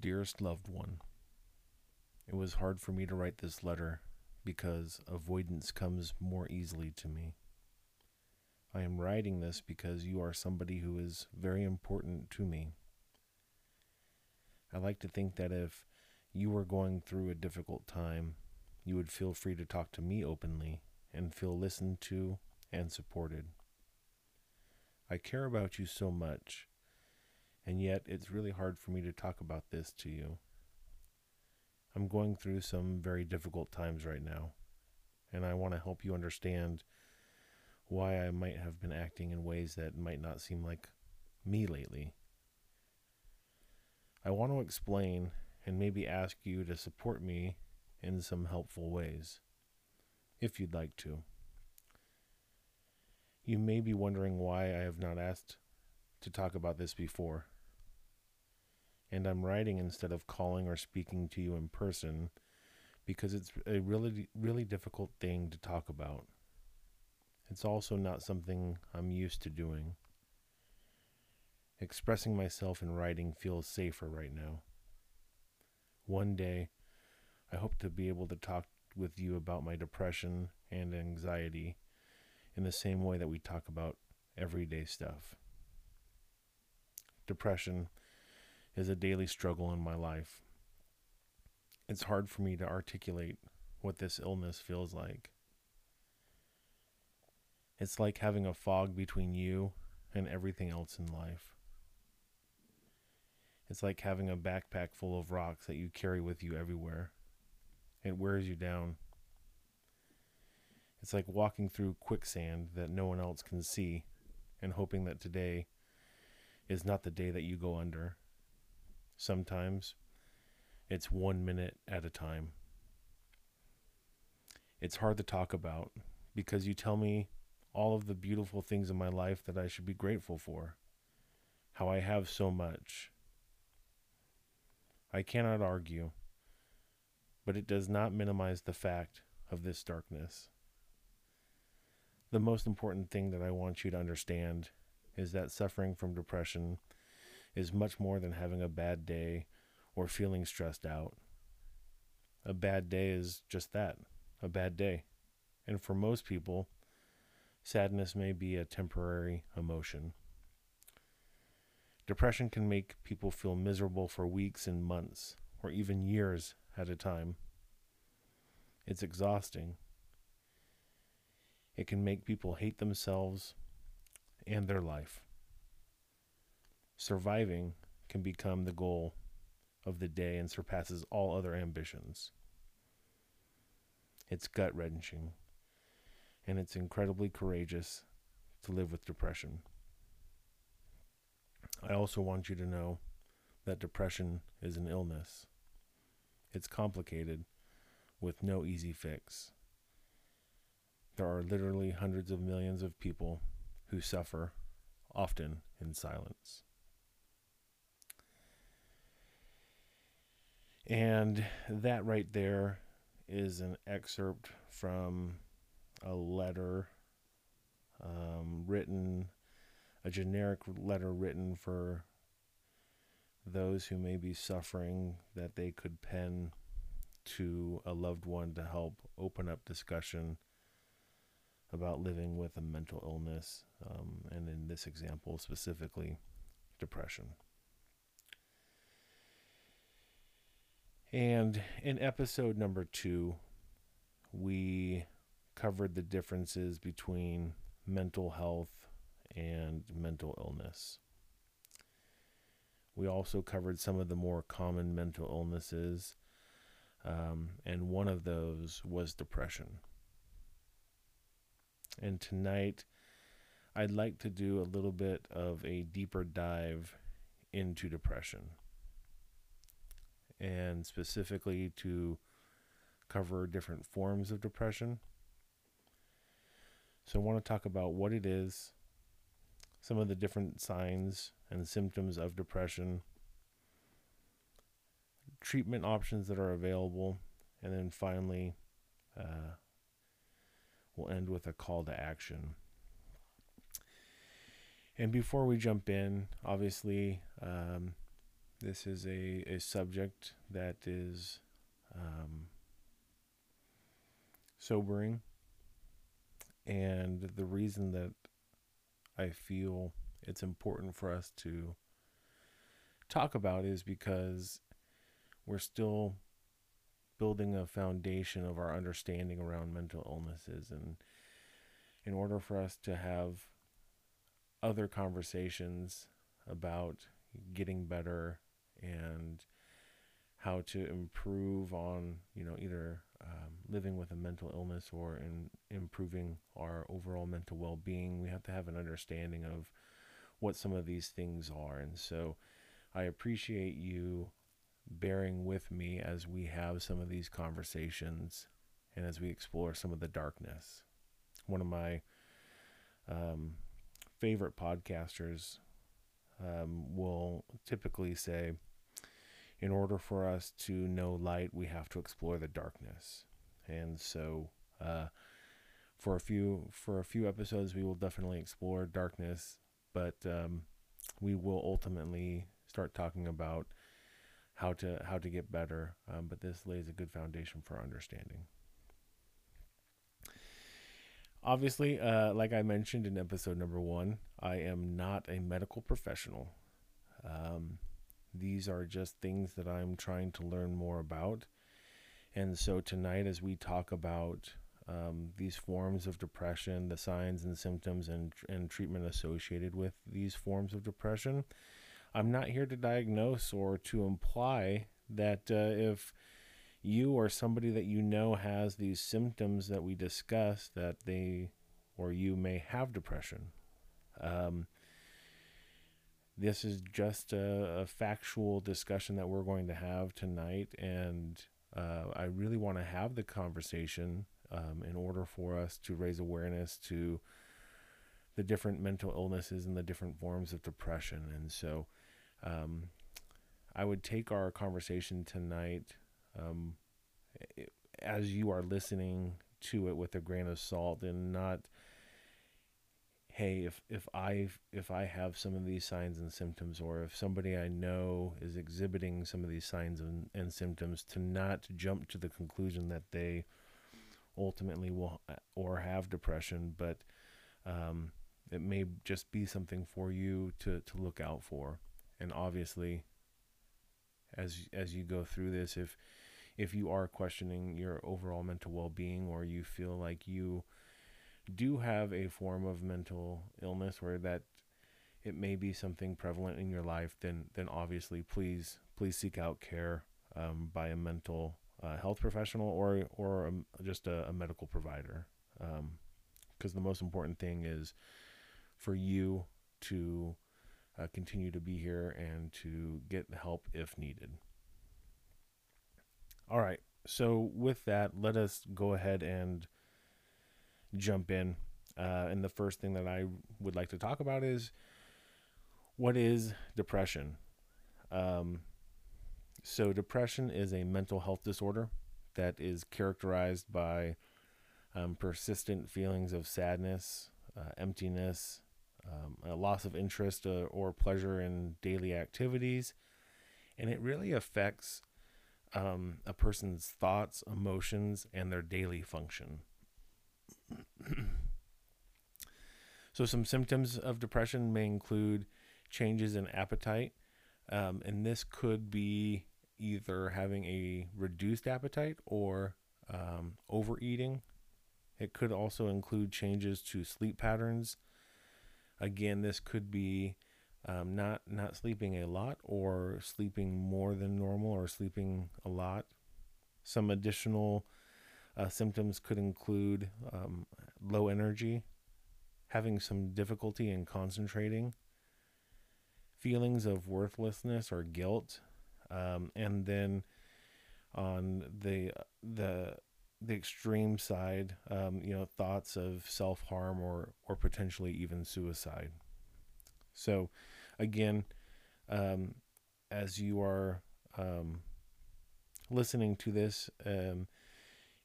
Dearest loved one, it was hard for me to write this letter because avoidance comes more easily to me. I am writing this because you are somebody who is very important to me. I like to think that if you were going through a difficult time, you would feel free to talk to me openly and feel listened to and supported. I care about you so much, and yet it's really hard for me to talk about this to you. I'm going through some very difficult times right now, and I want to help you understand why I might have been acting in ways that might not seem like me lately. I want to explain and maybe ask you to support me in some helpful ways, if you'd like to. You may be wondering why I have not asked to talk about this before. And I'm writing instead of calling or speaking to you in person because it's a really, really difficult thing to talk about. It's also not something I'm used to doing. Expressing myself in writing feels safer right now. One day, I hope to be able to talk with you about my depression and anxiety in the same way that we talk about everyday stuff. Depression is a daily struggle in my life. It's hard for me to articulate what this illness feels like. It's like having a fog between you and everything else in life. It's like having a backpack full of rocks that you carry with you everywhere. It wears you down. It's like walking through quicksand that no one else can see and hoping that today is not the day that you go under. Sometimes it's one minute at a time. It's hard to talk about because you tell me all of the beautiful things in my life that I should be grateful for, how I have so much. I cannot argue, but it does not minimize the fact of this darkness. The most important thing that I want you to understand is that suffering from depression is much more than having a bad day or feeling stressed out. A bad day is just that a bad day. And for most people, sadness may be a temporary emotion. Depression can make people feel miserable for weeks and months, or even years at a time. It's exhausting. It can make people hate themselves and their life. Surviving can become the goal of the day and surpasses all other ambitions. It's gut wrenching, and it's incredibly courageous to live with depression. I also want you to know that depression is an illness. It's complicated with no easy fix. There are literally hundreds of millions of people who suffer, often in silence. And that right there is an excerpt from a letter um, written, a generic letter written for those who may be suffering that they could pen to a loved one to help open up discussion about living with a mental illness, um, and in this example specifically, depression. And in episode number two, we covered the differences between mental health and mental illness. We also covered some of the more common mental illnesses, um, and one of those was depression. And tonight, I'd like to do a little bit of a deeper dive into depression and specifically to cover different forms of depression. So, I want to talk about what it is, some of the different signs and symptoms of depression, treatment options that are available, and then finally, uh, we'll end with a call to action. And before we jump in, obviously, um, This is a, a subject that is um, sobering. And the reason that I feel it's important for us to talk about is because we're still building a foundation of our understanding around mental illnesses and in order for us to have other conversations about getting better and how to improve on you know either um, living with a mental illness or in improving our overall mental well-being. We have to have an understanding of what some of these things are. And so i appreciate you bearing with me as we have some of these conversations and as we explore some of the darkness. One of my um, favorite podcasters um, will typically say in order for us to know light, we have to explore the darkness. And so, uh, for a few for a few episodes, we will definitely explore darkness, but um, we will ultimately start talking about how to how to get better. Um, but this lays a good foundation for understanding. Obviously, uh, like I mentioned in episode number one, I am not a medical professional. Um, these are just things that I'm trying to learn more about. And so tonight, as we talk about um, these forms of depression, the signs and symptoms and, and treatment associated with these forms of depression, I'm not here to diagnose or to imply that uh, if you or somebody that you know has these symptoms that we discuss, that they or you may have depression. Um, this is just a, a, factual discussion that we're going to have tonight, and uh, I really want to have the conversation um, in order for us to raise awareness to the different mental illnesses and the different forms of depression. And so, um, I would take our conversation tonight um, as you are listening to it with a grain of salt and not hey, if if I if I have some of these signs and symptoms, or if somebody I know is exhibiting some of these signs and, and symptoms, to not jump to the conclusion that they ultimately will or have depression, but um, it may just be something for you to to look out for. And obviously, as as you go through this, if if you are questioning your overall mental well being, or you feel like you do have a form of mental illness where that it may be something prevalent in your life, then then obviously please please seek out care um, by a mental uh, health professional or or a, just a, a, medical provider. Because um, the most important thing is for you to uh, continue to be here and to get help if needed. All right. So with that, let us go ahead and jump in. Uh, and the first thing that I would like to talk about is what is depression? Um, so, depression is a mental health disorder that is characterized by um, persistent feelings of sadness, uh, emptiness, um, a loss of interest uh, or pleasure in daily activities. And it really affects um, a person's thoughts, emotions, and their daily function. so, some symptoms of depression may include changes in appetite, um, and this could be either having a reduced appetite or um, overeating. It could also include changes to sleep patterns. Again, this could be um, not not sleeping a lot or sleeping more than normal or sleeping a lot. Some additional uh, symptoms could include um, low energy, having some difficulty in concentrating, feelings of worthlessness or guilt, um, and then on the the the extreme side, um, you know, thoughts of self harm or or potentially even suicide. So, again, um, as you are um, listening to this, um,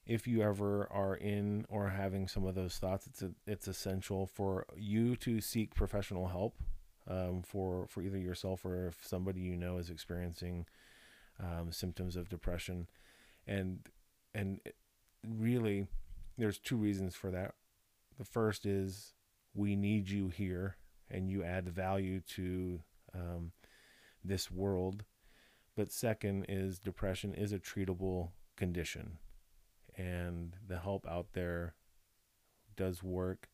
if you ever are in or having some of those thoughts, it's a, it's essential for you to seek professional help. um, for for either yourself or if somebody you know is experiencing um, symptoms of depression, and and really, there's two reasons for that. The first is we need you here, and you add value to um, this world. But second is depression is a treatable condition, and the help out there does work,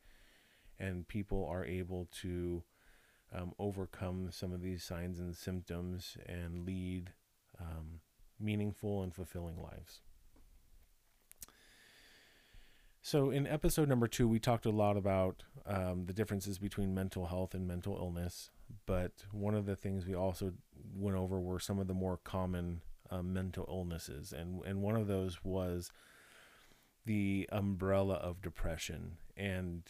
and people are able to um, overcome some of these signs and symptoms and lead um, meaningful and fulfilling lives. So, in episode number two, we talked a lot about um, the differences between mental health and mental illness. But one of the things we also went over were some of the more common um, mental illnesses. And, and one of those was the umbrella of depression. And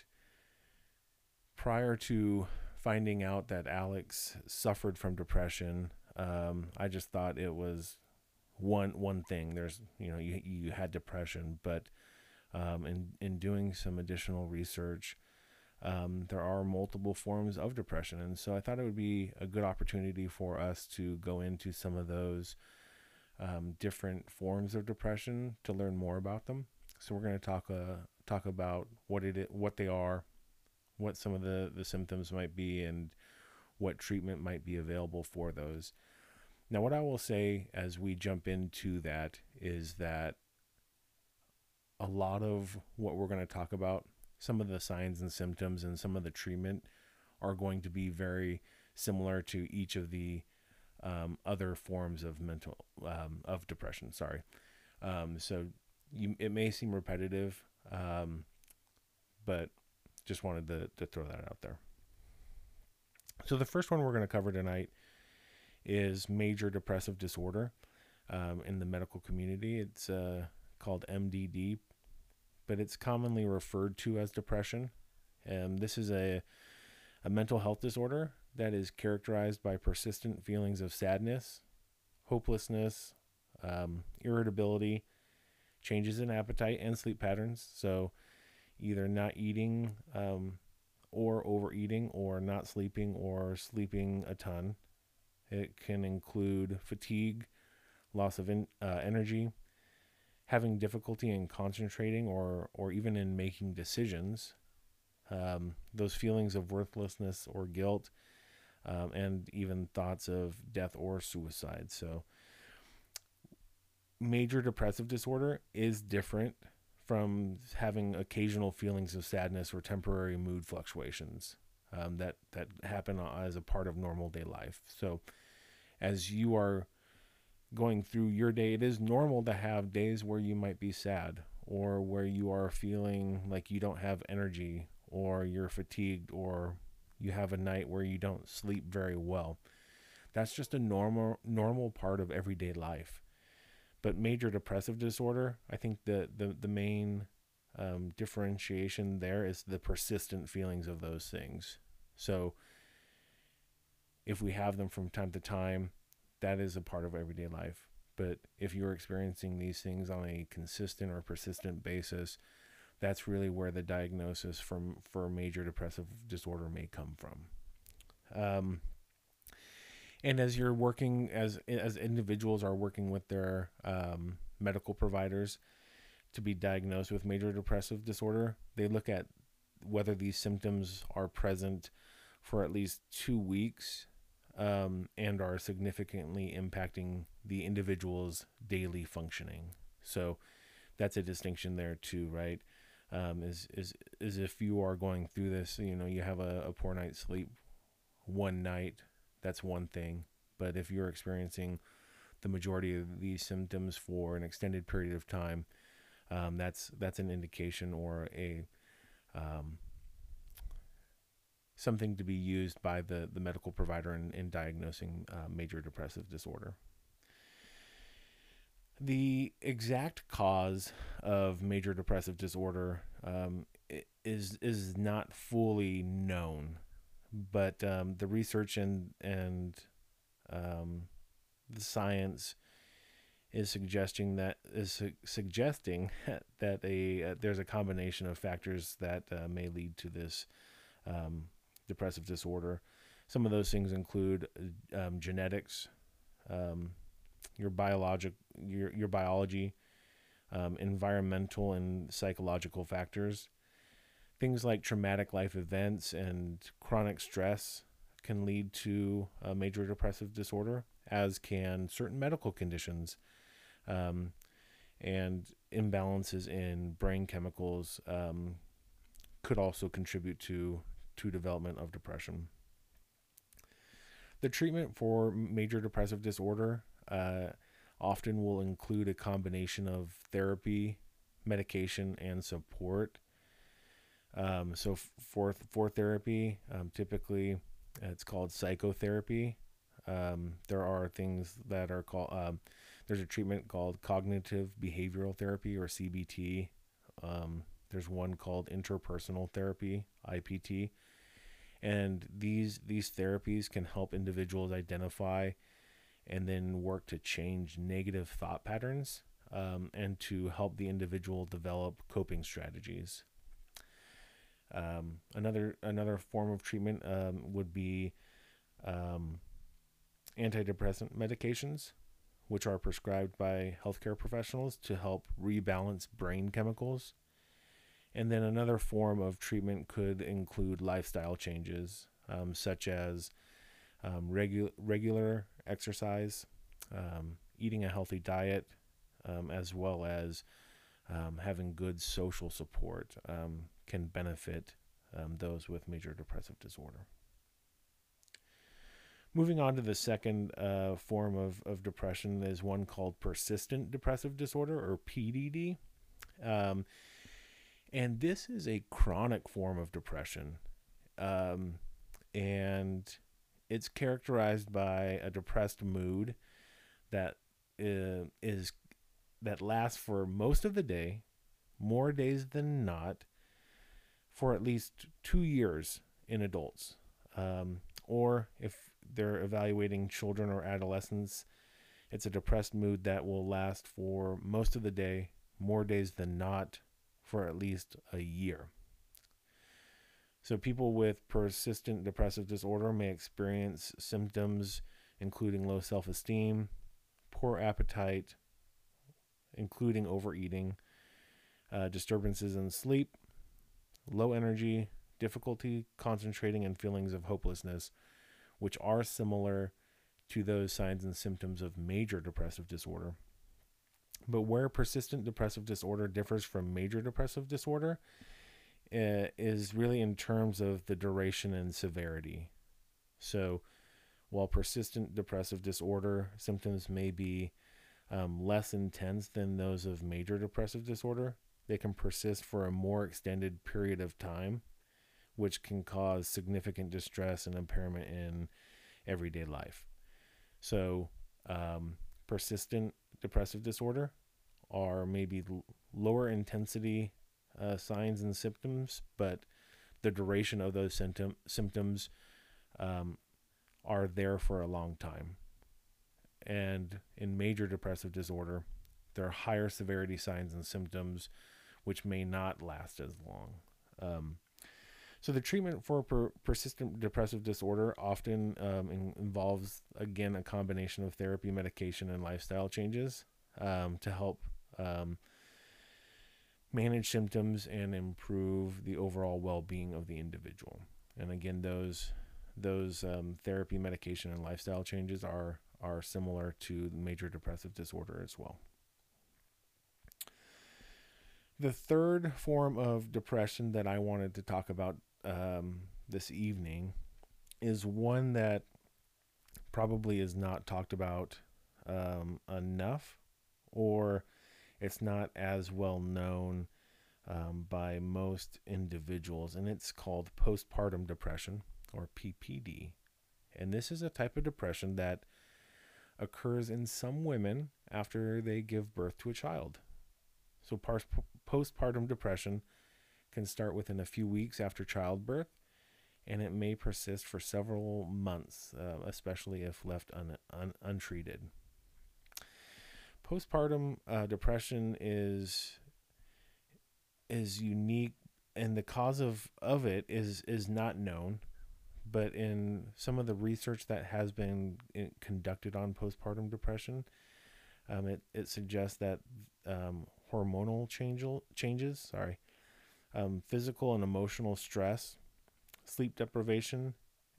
prior to finding out that Alex suffered from depression, um, I just thought it was one one thing. There's you know you you had depression, but um, in in doing some additional research, um, there are multiple forms of depression, and so I thought it would be a good opportunity for us to go into some of those um, different forms of depression to learn more about them. So we're going to talk uh, talk about what it what they are, what some of the, the symptoms might be and what treatment might be available for those. Now, what I will say as we jump into that is that a lot of what we're going to talk about, some of the signs and symptoms and some of the treatment are going to be very similar to each of the um, other forms of mental um, of depression. Sorry, um, so you it may seem repetitive, um, but just wanted to, to throw that out there. So, the first one we're going to cover tonight is major depressive disorder um, in the medical community. It's uh, called MDD, but it's commonly referred to as depression. And this is a, a mental health disorder that is characterized by persistent feelings of sadness, hopelessness, um, irritability, changes in appetite and sleep patterns. So, either not eating um, or overeating or not sleeping or sleeping a ton. It can include fatigue, loss of in, uh, energy, having difficulty in concentrating or, or even in making decisions, um, those feelings of worthlessness or guilt, um, and even thoughts of death or suicide. So, major depressive disorder is different from having occasional feelings of sadness or temporary mood fluctuations um, that that happen as a part of normal day life. So, as you are going through your day, it is normal to have days where you might be sad or where you are feeling like you don't have energy or you're fatigued or you have a night where you don't sleep very well. That's just a normal normal part of everyday life. But major depressive disorder, I think the the the main um, differentiation there is the persistent feelings of those things. So if we have them from time to time, that is a part of everyday life. But if you're experiencing these things on a consistent or persistent basis, that's really where the diagnosis from for major depressive disorder may come from. Um, and as you're working as as individuals are working with their um, medical providers to be diagnosed with major depressive disorder they look at whether these symptoms are present for at least two weeks um, and are significantly impacting the individual's daily functioning. So that's a distinction there too right? Um, is is is if you are going through this you know you have a, a poor night's sleep one night that's one thing. But if you're experiencing the majority of these symptoms for an extended period of time, um, that's that's an indication or a um, something to be used by the, the medical provider in, in diagnosing uh, major depressive disorder. The exact cause of major depressive disorder um, is is not fully known but um, the research and and um, the science is suggesting that is su- suggesting that a uh, there's a combination of factors that uh, may lead to this um, depressive disorder. Some of those things include um, genetics, um, your biologic, your your biology, um, environmental and psychological factors. Things like traumatic life events and chronic stress can lead to a major depressive disorder, as can certain medical conditions um, and imbalances in brain chemicals um, could also contribute to to development of depression. The treatment for major depressive disorder uh, often will include a combination of therapy, medication, and support. Um, so for for therapy, um, typically it's called psychotherapy. Um, there are things that are called um, there's a treatment called cognitive behavioral therapy or CBT. Um, there's one called interpersonal therapy IPT, and these these therapies can help individuals identify and then work to change negative thought patterns um, and to help the individual develop coping strategies. Um, another another form of treatment um, would be um, antidepressant medications, which are prescribed by healthcare professionals to help rebalance brain chemicals. And then another form of treatment could include lifestyle changes, um, such as um, regu- regular exercise, um, eating a healthy diet, as well as having good social support can benefit um, those with major depressive disorder. Moving on to the second uh, form of, of depression is one called persistent depressive disorder or PDD. Um, and this is a chronic form of depression. Um, and it's characterized by a depressed mood that uh, is that lasts for most of the day, more days than not, for at least two years in adults. Um, or if they're evaluating children or adolescents, it's a depressed mood that will last for most of the day, more days than not, for at least a year. So, people with persistent depressive disorder may experience symptoms including low self esteem, poor appetite, including overeating, uh, disturbances in sleep, low energy, difficulty concentrating, and feelings of hopelessness, which are similar to those signs and symptoms of major depressive disorder. But where persistent depressive disorder differs from major depressive disorder uh, is really in terms of the duration and severity. So, while persistent depressive disorder symptoms may be um, less intense than those of major depressive disorder, they can persist for a more extended period of time, which can cause significant distress and impairment in everyday life. So, um, persistent depressive disorder are maybe l- lower intensity uh, signs and symptoms, but the duration of those symptom- symptoms um, are there for a long time. And in major depressive disorder, there are higher severity signs and symptoms which may not last as long. Um, so the treatment for per- persistent depressive disorder often um, in- involves again a combination of therapy, medication, and lifestyle changes um, to help um, manage symptoms and improve the overall well-being of the individual. And again, those those um, therapy, medication, and lifestyle changes are are similar to major depressive disorder as well. The third form of depression that I wanted to talk about um, this evening is one that probably is not talked about um, enough, or it's not as well known um, by most individuals, and it's called postpartum depression or PPD. And this is a type of depression that occurs in some women after they give birth to a child. So, postpartum depression can start within a few weeks after childbirth, and it may persist for several months, uh, especially if left un- un- untreated. Postpartum uh, depression is is unique, and the cause of, of it is is not known, but in some of the research that has been in, conducted on postpartum depression, um, it, it suggests that um, hormonal change, changes, sorry, um, physical and emotional stress, sleep deprivation,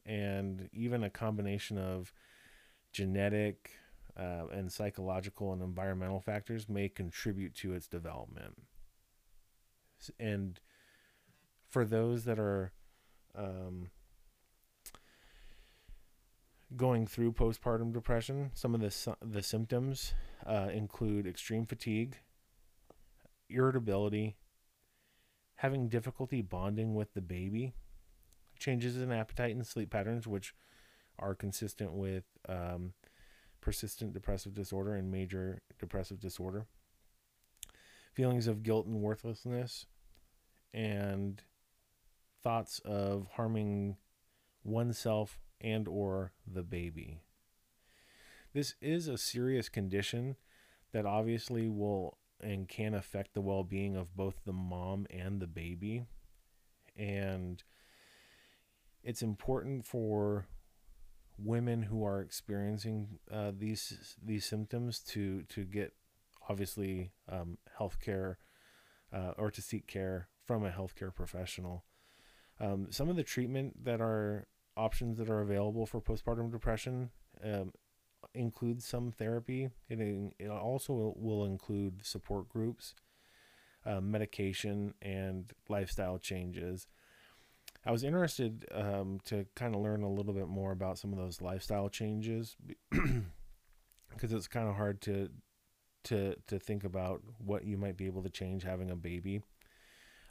and even a combination of genetic uh, and psychological and environmental factors may contribute to its development. And for those that are um, going through postpartum depression, some of the the symptoms uh, include extreme fatigue, irritability, having difficulty bonding with the baby, changes in appetite and sleep patterns, which are consistent with um, persistent depressive disorder and major depressive disorder, feelings of guilt and worthlessness, and thoughts of harming oneself and or the baby. This is a serious condition that obviously will and can affect the well-being of both the mom and the baby. And it's important for women who are experiencing uh, these these symptoms to to get obviously um, health care uh, or to seek care from a healthcare professional. Um, some of the treatment that are options that are available for postpartum depression um, include some therapy. It, it also will include support groups, uh, medication, and lifestyle changes. I was interested um, to kind of learn a little bit more about some of those lifestyle changes because it's kind of hard to to to think about what you might be able to change having a baby.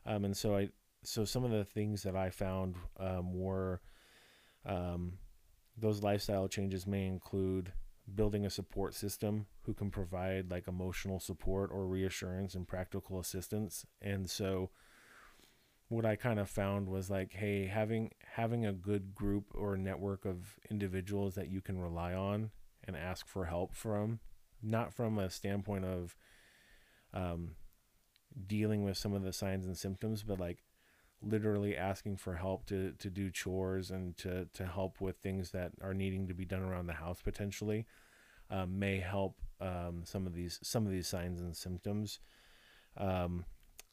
Um, and so I so some of the things that I found um, were um, those lifestyle changes may include building a support system who can provide like emotional support or reassurance and practical assistance. And so what I kind of found was like, hey, having having a good group or network of individuals that you can rely on and ask for help from, not from a standpoint of um, dealing with some of the signs and symptoms, but like literally asking for help to, to do chores and to, to help with things that are needing to be done around the house potentially um, may help um, some of these some of these signs and symptoms. Um,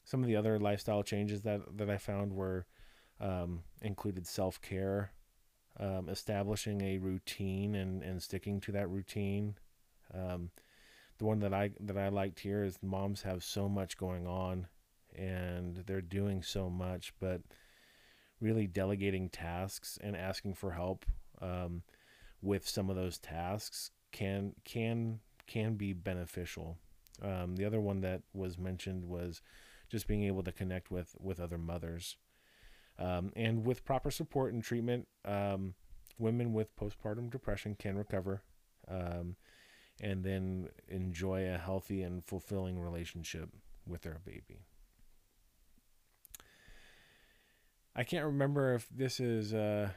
some of the other lifestyle changes that, that I found were um, included self care, um, establishing a routine and, and sticking to that routine. Um, the one that I that I liked here is moms have so much going on and they're doing so much, but really delegating tasks and asking for help um, with some of those tasks can can can be beneficial. Um, the other one that was mentioned was just being able to connect with with other mothers, um, and with proper support and treatment, um, women with postpartum depression can recover, um, and then enjoy a healthy and fulfilling relationship with their baby. I can't remember if this is uh,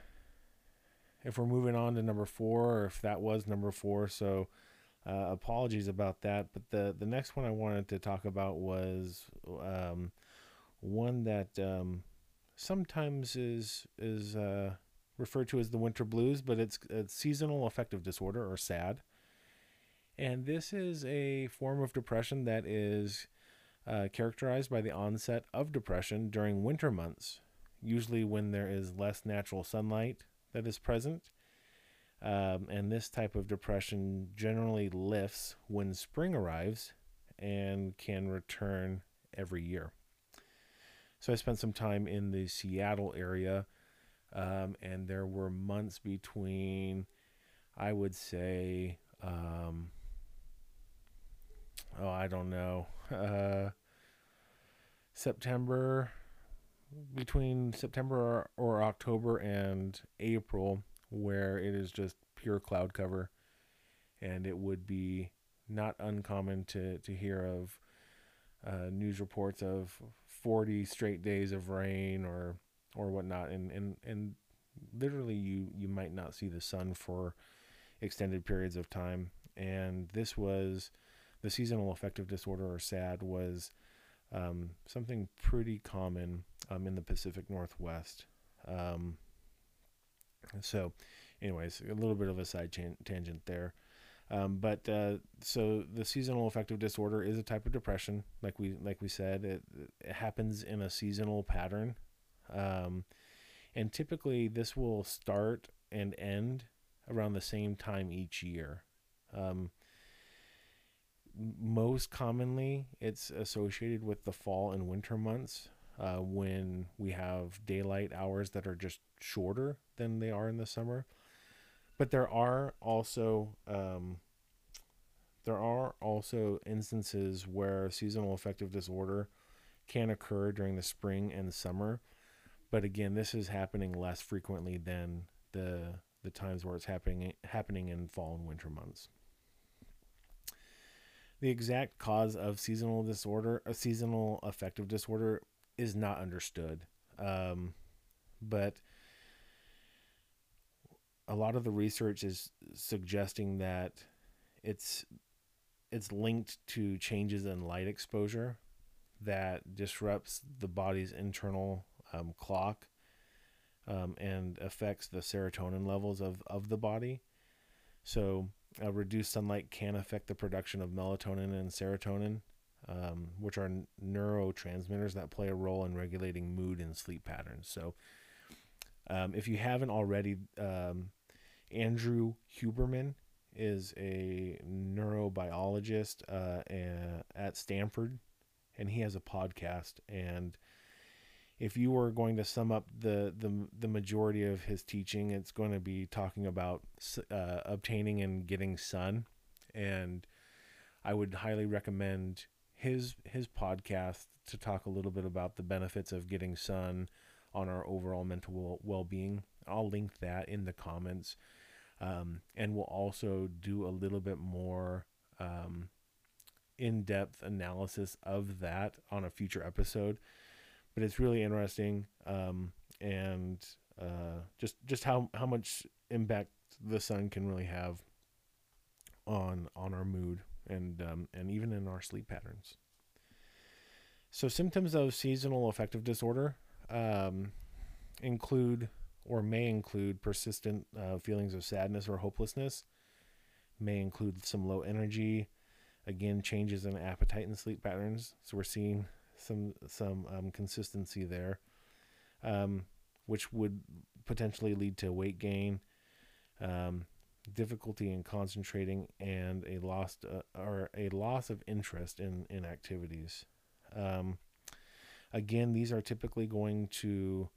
if we're moving on to number four or if that was number four. So uh, apologies about that. But the the next one I wanted to talk about was um, one that um, sometimes is is uh, referred to as the winter blues, but it's, it's seasonal affective disorder or SAD. And this is a form of depression that is uh, characterized by the onset of depression during winter months usually when there is less natural sunlight that is present. Um, and this type of depression generally lifts when spring arrives and can return every year. So I spent some time in the Seattle area, um, and there were months between, I would say, um, oh, I don't know, uh, September between September or, October and April where it is just pure cloud cover. And it would be not uncommon to, to hear of uh, news reports of 40 straight days of rain or or whatnot. And, and, and literally you, you might not see the sun for extended periods of time. And this was the seasonal affective disorder or SAD was um, something pretty common um, in the Pacific Northwest. Um, So, anyways, a little bit of a side chan- tangent there. Um, but uh, so the seasonal affective disorder is a type of depression, like we like we said. It, it happens in a seasonal pattern, um, and typically this will start and end around the same time each year. Um, most commonly, it's associated with the fall and winter months uh, when we have daylight hours that are just shorter than they are in the summer. But there are also um, there are also instances where seasonal affective disorder can occur during the spring and summer. But again, this is happening less frequently than the the times where it's happening happening in fall and winter months. The exact cause of seasonal disorder, a seasonal affective disorder, is not understood. Um, but a lot of the research is suggesting that it's it's linked to changes in light exposure that disrupts the body's internal um, clock um, and affects the serotonin levels of, of the body. So, uh, reduced sunlight can affect the production of melatonin and serotonin, um, which are neurotransmitters that play a role in regulating mood and sleep patterns. So, um, if you haven't already, um, Andrew Huberman is a neurobiologist uh, at Stanford, and he has a podcast. And if you were going to sum up the the, the majority of his teaching, it's going to be talking about uh, obtaining and getting sun. And I would highly recommend his his podcast to talk a little bit about the benefits of getting sun on our overall mental well being. I'll link that in the comments. Um, and we'll also do a little bit more um, in depth analysis of that on a future episode. But it's really interesting um, and uh, just just how, how much impact the sun can really have on on our mood and um, and even in our sleep patterns. So symptoms of seasonal affective disorder um, include or may include persistent uh, feelings of sadness or hopelessness, may include some low energy, again changes in appetite and sleep patterns. So we're seeing some some um, consistency there, um, which would potentially lead to weight gain, um, difficulty in concentrating, and a lost uh, or a loss of interest in in activities. Um, again, these are typically going to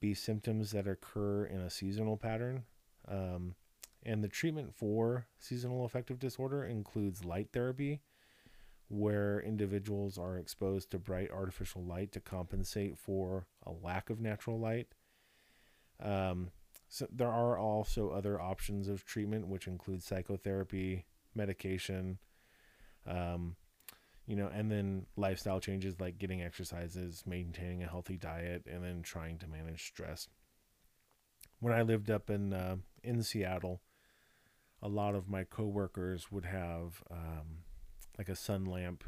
be symptoms that occur in a seasonal pattern. Um, and the treatment for seasonal affective disorder includes light therapy, where individuals are exposed to bright artificial light to compensate for a lack of natural light. Um, so there are also other options of treatment, which include psychotherapy, medication, um, you know, and then lifestyle changes like getting exercises, maintaining a healthy diet, and then trying to manage stress. When I lived up in uh, in Seattle, a lot of my coworkers would have um, like a sun lamp,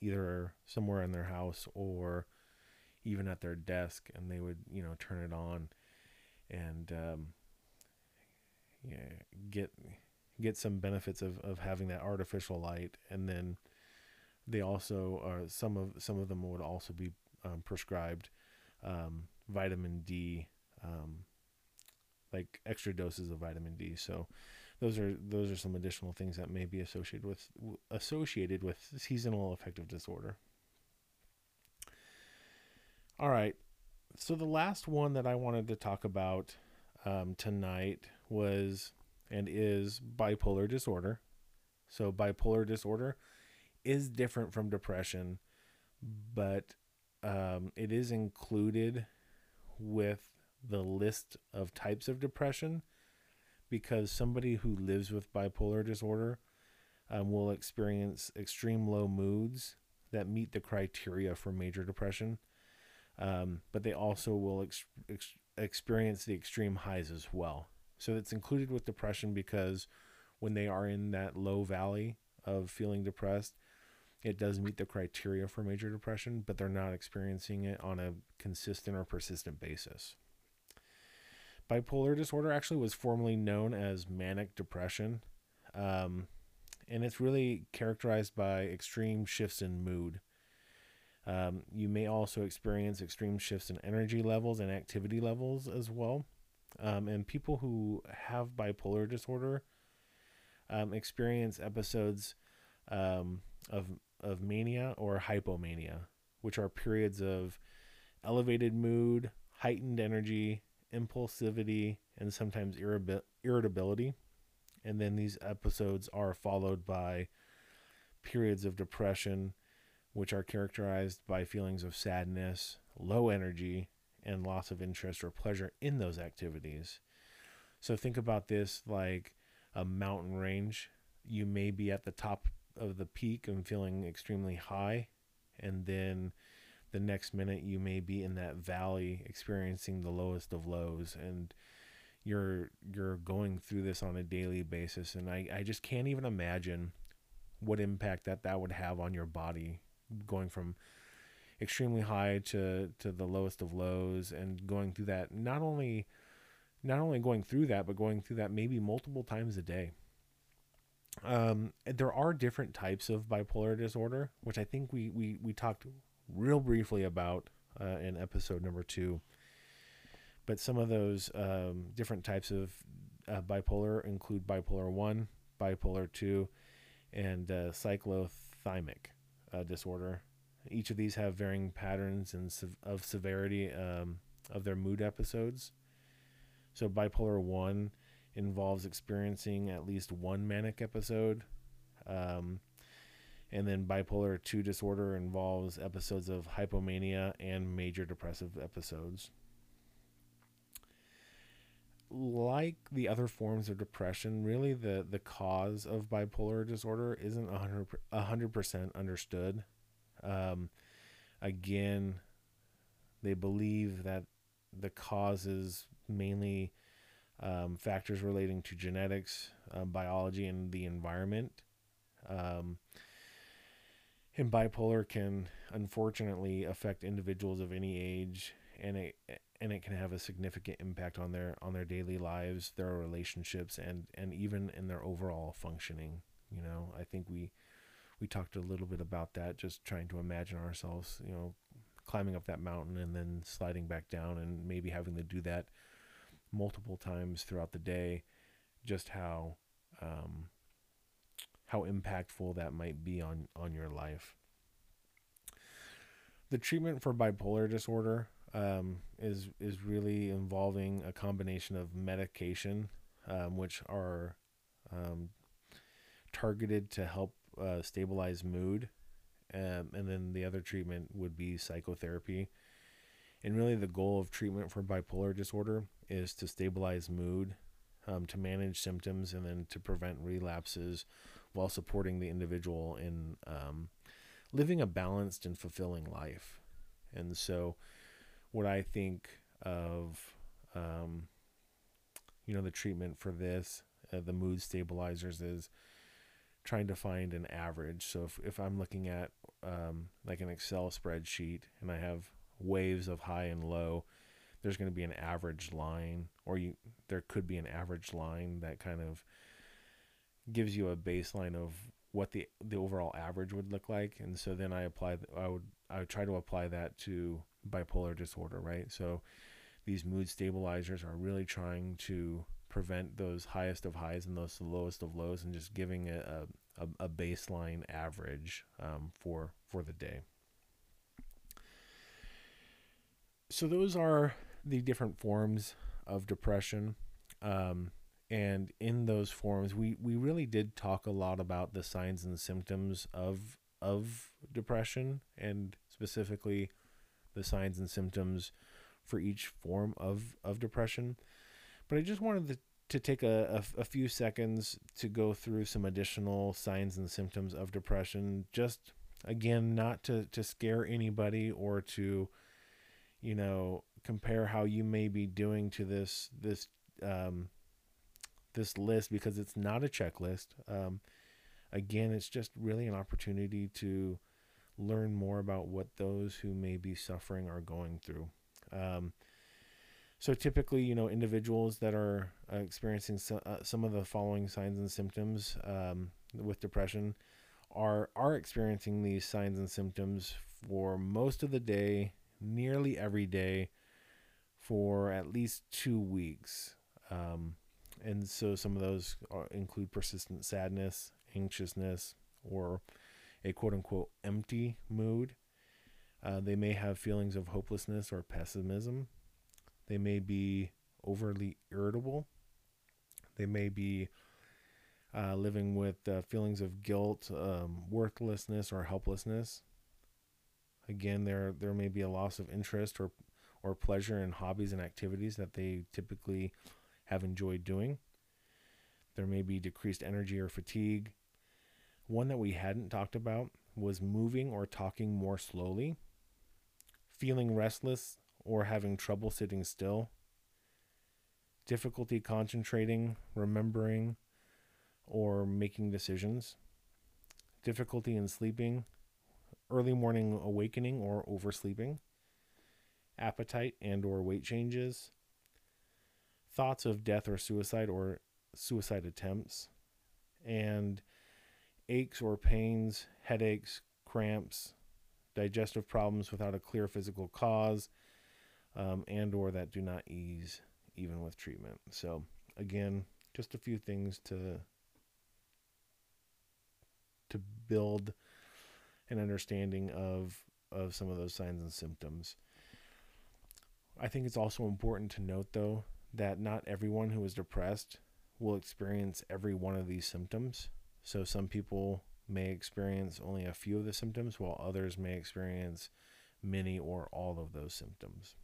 either somewhere in their house or even at their desk, and they would you know turn it on and um, yeah, get get some benefits of, of having that artificial light, and then they also are some of some of them would also be um, prescribed um, vitamin D, um, like extra doses of vitamin D. So those are those are some additional things that may be associated with associated with seasonal affective disorder. All right, so the last one that I wanted to talk about um, tonight was and is bipolar disorder. So bipolar disorder is different from depression, but um, it is included with the list of types of depression because somebody who lives with bipolar disorder um, will experience extreme low moods that meet the criteria for major depression. Um, but they also will ex- ex- experience the extreme highs as well. So it's included with depression because when they are in that low valley of feeling depressed, it does meet the criteria for major depression, but they're not experiencing it on a consistent or persistent basis. Bipolar disorder actually was formerly known as manic depression, um, and it's really characterized by extreme shifts in mood. Um, you may also experience extreme shifts in energy levels and activity levels as well. Um, and people who have bipolar disorder um, experience episodes um, of of mania or hypomania, which are periods of elevated mood, heightened energy, impulsivity, and sometimes irritability. And then these episodes are followed by periods of depression, which are characterized by feelings of sadness, low energy, and loss of interest or pleasure in those activities. So think about this like a mountain range. You may be at the top of the peak and feeling extremely high, and then the next minute you may be in that valley experiencing the lowest of lows and you're you're going through this on a daily basis and I, I just can't even imagine what impact that that would have on your body going from extremely high to to the lowest of lows and going through that not only not only going through that but going through that maybe multiple times a day um, there are different types of bipolar disorder which i think we we, we talked real briefly about uh, in episode number two. But some of those um, different types of uh, bipolar include bipolar 1, bipolar 2, and uh, cyclothymic uh, disorder. Each of these have varying patterns and of severity um, of their mood episodes. So, bipolar 1 involves experiencing at least one manic episode. Um, and then bipolar 2 disorder involves episodes of hypomania and major depressive episodes. Like the other forms of depression, really the, the cause of bipolar disorder isn't 100%, 100% understood. Um, again, they believe that the cause is mainly um, factors relating to genetics, uh, biology, and the environment. Um, and bipolar can unfortunately affect individuals of any age and it and it can have a significant impact on their on their daily lives their relationships and and even in their overall functioning you know i think we we talked a little bit about that just trying to imagine ourselves you know climbing up that mountain and then sliding back down and maybe having to do that multiple times throughout the day just how um, how impactful that might be on on your life. The treatment for bipolar disorder um, is is really involving a combination of medication, um, which are um, targeted to help uh, stabilize mood, um, and then the other treatment would be psychotherapy. And really, the goal of treatment for bipolar disorder is to stabilize mood, um, to manage symptoms, and then to prevent relapses while supporting the individual in um, living a balanced and fulfilling life. And so, what I think of, um, you know, the treatment for this, uh, the mood stabilizers, is trying to find an average. So, if, if I'm looking at um, like an Excel spreadsheet and I have waves of high and low, there's going to be an average line, or you there could be an average line that kind of gives you a baseline of what the the overall average would look like and so then i apply i would i would try to apply that to bipolar disorder right? So these mood stabilizers are really trying to prevent those highest of highs and those lowest of lows and just giving a, a, a baseline average um, for for the day. So those are the different forms of depression um, and in those forms, we we really did talk a lot about the signs and symptoms of of depression and specifically the signs and symptoms for each form of of depression but i just wanted to, to take a, a, a few seconds to go through some additional signs and symptoms of depression just again not to to scare anybody or to you know compare how you may be doing to this this um, this list because it's not a checklist. Um, again, it's just really an opportunity to learn more about what those who may be suffering are going through. Um, So typically, you know, individuals that are uh, experiencing so, uh, some of the following signs and symptoms um, with depression are are experiencing these signs and symptoms for most of the day, nearly every day, for at least two weeks. Um, and so some of those are, include persistent sadness, anxiousness, or a quote unquote empty mood. Uh, they may have feelings of hopelessness or pessimism. They may be overly irritable. They may be uh, living with uh, feelings of guilt, um, worthlessness, or helplessness. Again, there there may be a loss of interest or or pleasure in hobbies and activities that they typically have enjoyed doing. There may be decreased energy or fatigue. One that we hadn't talked about was moving or talking more slowly, feeling restless or having trouble sitting still, difficulty concentrating, remembering, or making decisions, difficulty in sleeping, early morning awakening or oversleeping, appetite and or weight changes, thoughts of death or suicide or suicide attempts, and aches or pains, headaches, cramps, digestive problems without a clear physical cause, um, and or that do not ease even with treatment. So again, just a few things to to build an understanding of of some of those signs and symptoms. I think it's also important to note though that not everyone who is depressed will experience every one of these symptoms. So some people may experience only a few of the symptoms while others may experience many or all of those symptoms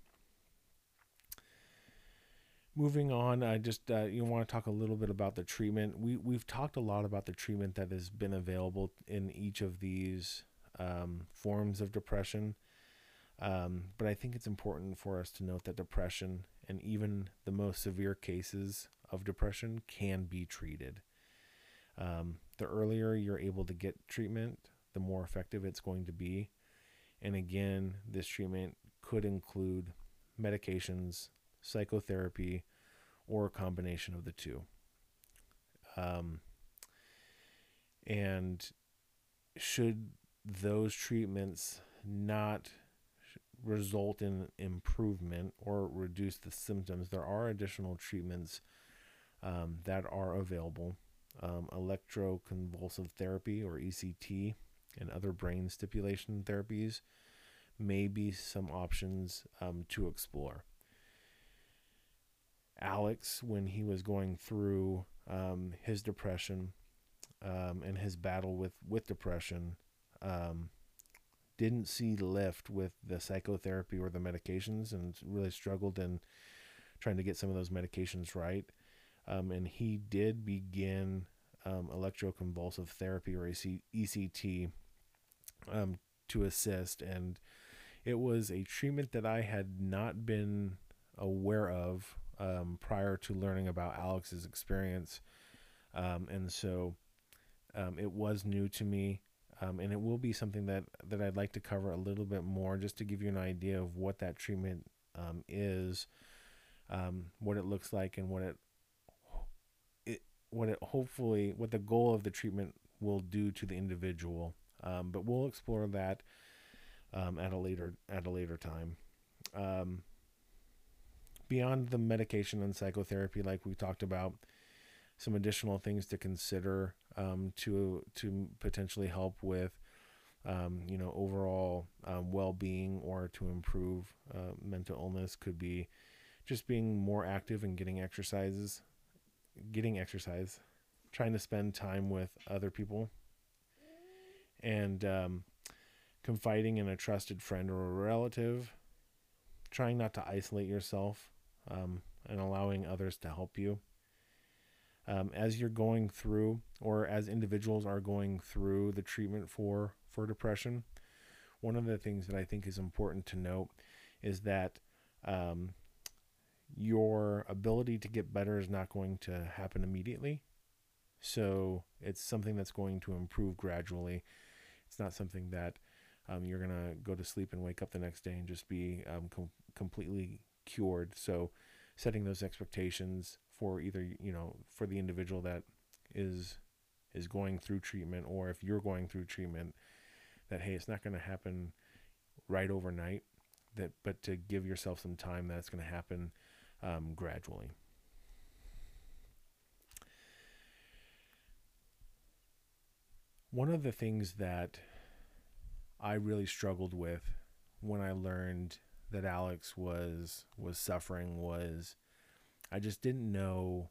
moving on, I just uh, you want to talk a little bit about the treatment. We we've talked a lot about the treatment that has been available in each of these um, forms of depression. Um, but I think it's important for us to note that depression and even the most severe cases of depression can be treated. Um, the earlier you're able to get treatment, the more effective it's going to be. And again, this treatment could include medications, psychotherapy, or a combination of the two. Um, and should those treatments not result in improvement or reduce the symptoms, there are additional treatments um, that are available. Um, electroconvulsive therapy or ECT and other brain stimulation therapies may be some options um, to explore. Alex when he was going through um, his depression um, and his battle with with depression. Um, didn't see lift with the psychotherapy or the medications, and really struggled in trying to get some of those medications right. Um, and he did begin um, electroconvulsive therapy or AC- ECT um, to assist, and it was a treatment that I had not been aware of um, prior to learning about Alex's experience. Um, and so um, it was new to me. Um, and it will be something that, that I'd like to cover a little bit more just to give you an idea of what that treatment is, what it looks like, and what it what it hopefully what the goal of the treatment will do to the individual. but we'll explore that at a later at a later time beyond the medication and psychotherapy, like we talked about, some additional things to consider um, to to potentially help with um, you know overall um, well-being or to improve uh, mental illness could be just being more active and getting exercises, getting exercise, trying to spend time with other people, and um, confiding in a trusted friend or a relative. Trying not to isolate yourself um, and allowing others to help you. Um, as you're going through, or as individuals are going through the treatment for for depression, one of the things that I think is important to note is that um, your ability to get better is not going to happen immediately. So it's something that's going to improve gradually. It's not something that um, you're going to go to sleep and wake up the next day and just be um, com- completely cured. So setting those expectations for either you know for the individual that is is going through treatment or if you're going through treatment that hey it's not going to happen right overnight that but to give yourself some time that's going to happen um, gradually one of the things that i really struggled with when i learned that alex was was suffering was i just didn't know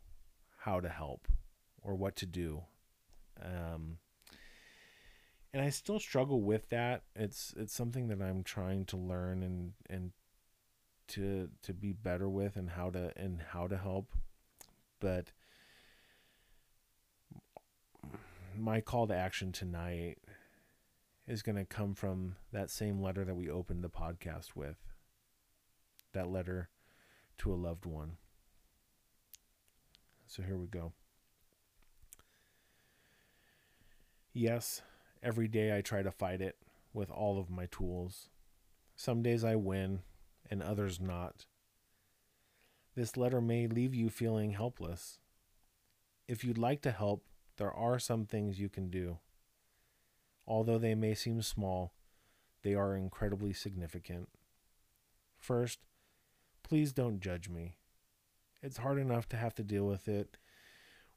how to help or what to do um, and I still struggle with that. It's it's something that I'm trying to learn and and to to be better with and how to and how to help. But my call to action tonight is going to come from that same letter that we opened the podcast with. That letter to a loved one. So here we go. Yes, every day I try to fight it with all of my tools. Some days I win, and others not. This letter may leave you feeling helpless. If you'd like to help, there are some things you can do. Although they may seem small, they are incredibly significant. First, please don't judge me. It's hard enough to have to deal with it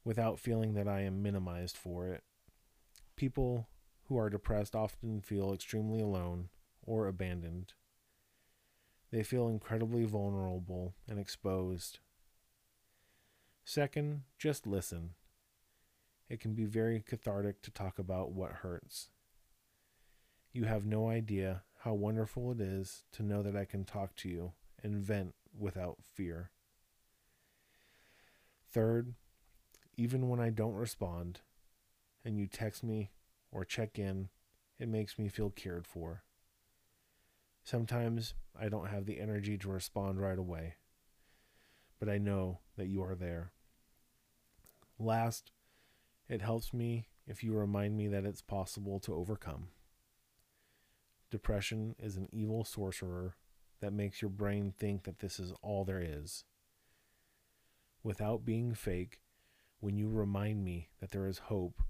without feeling that I am minimized for it. People who are depressed often feel extremely alone or abandoned. They feel incredibly vulnerable and exposed. Second, just listen. It can be very cathartic to talk about what hurts. You have no idea how wonderful it is to know that I can talk to you and vent without fear. Third, even when I don't respond, and you text me or check in, it makes me feel cared for. Sometimes I don't have the energy to respond right away, but I know that you are there. Last, it helps me if you remind me that it's possible to overcome. Depression is an evil sorcerer that makes your brain think that this is all there is. Without being fake, when you remind me that there is hope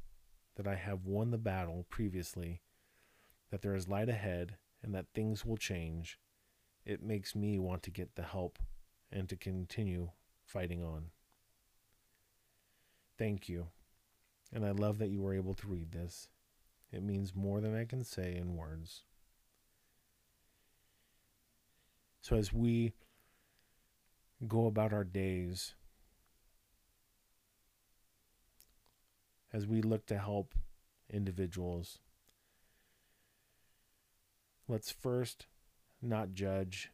that I have won the battle previously, that there is light ahead, and that things will change, it makes me want to get the help and to continue fighting on. Thank you, and I love that you were able to read this. It means more than I can say in words. So, as we go about our days, as we look to help individuals. Let's first not judge.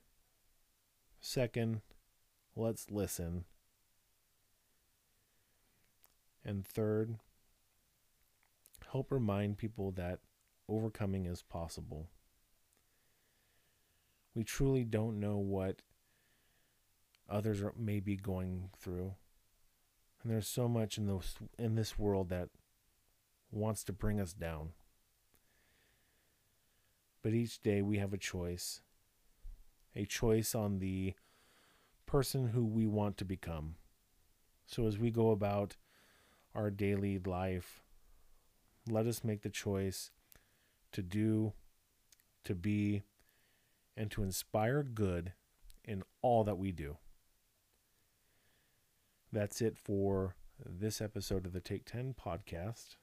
Second, let's listen. And third, help remind people that overcoming is possible. We truly don't know what others are, may be going through. And there's so much in in this world that wants to bring us down. But each day we have a choice. A choice on the person who we want to become. So as we go about our daily life, let us make the choice to do, to be, and to inspire good in all that we do. That's it for this episode of the Take 10 podcast.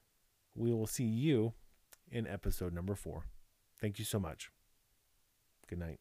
We will see you in episode number four. Thank you so much. Good night.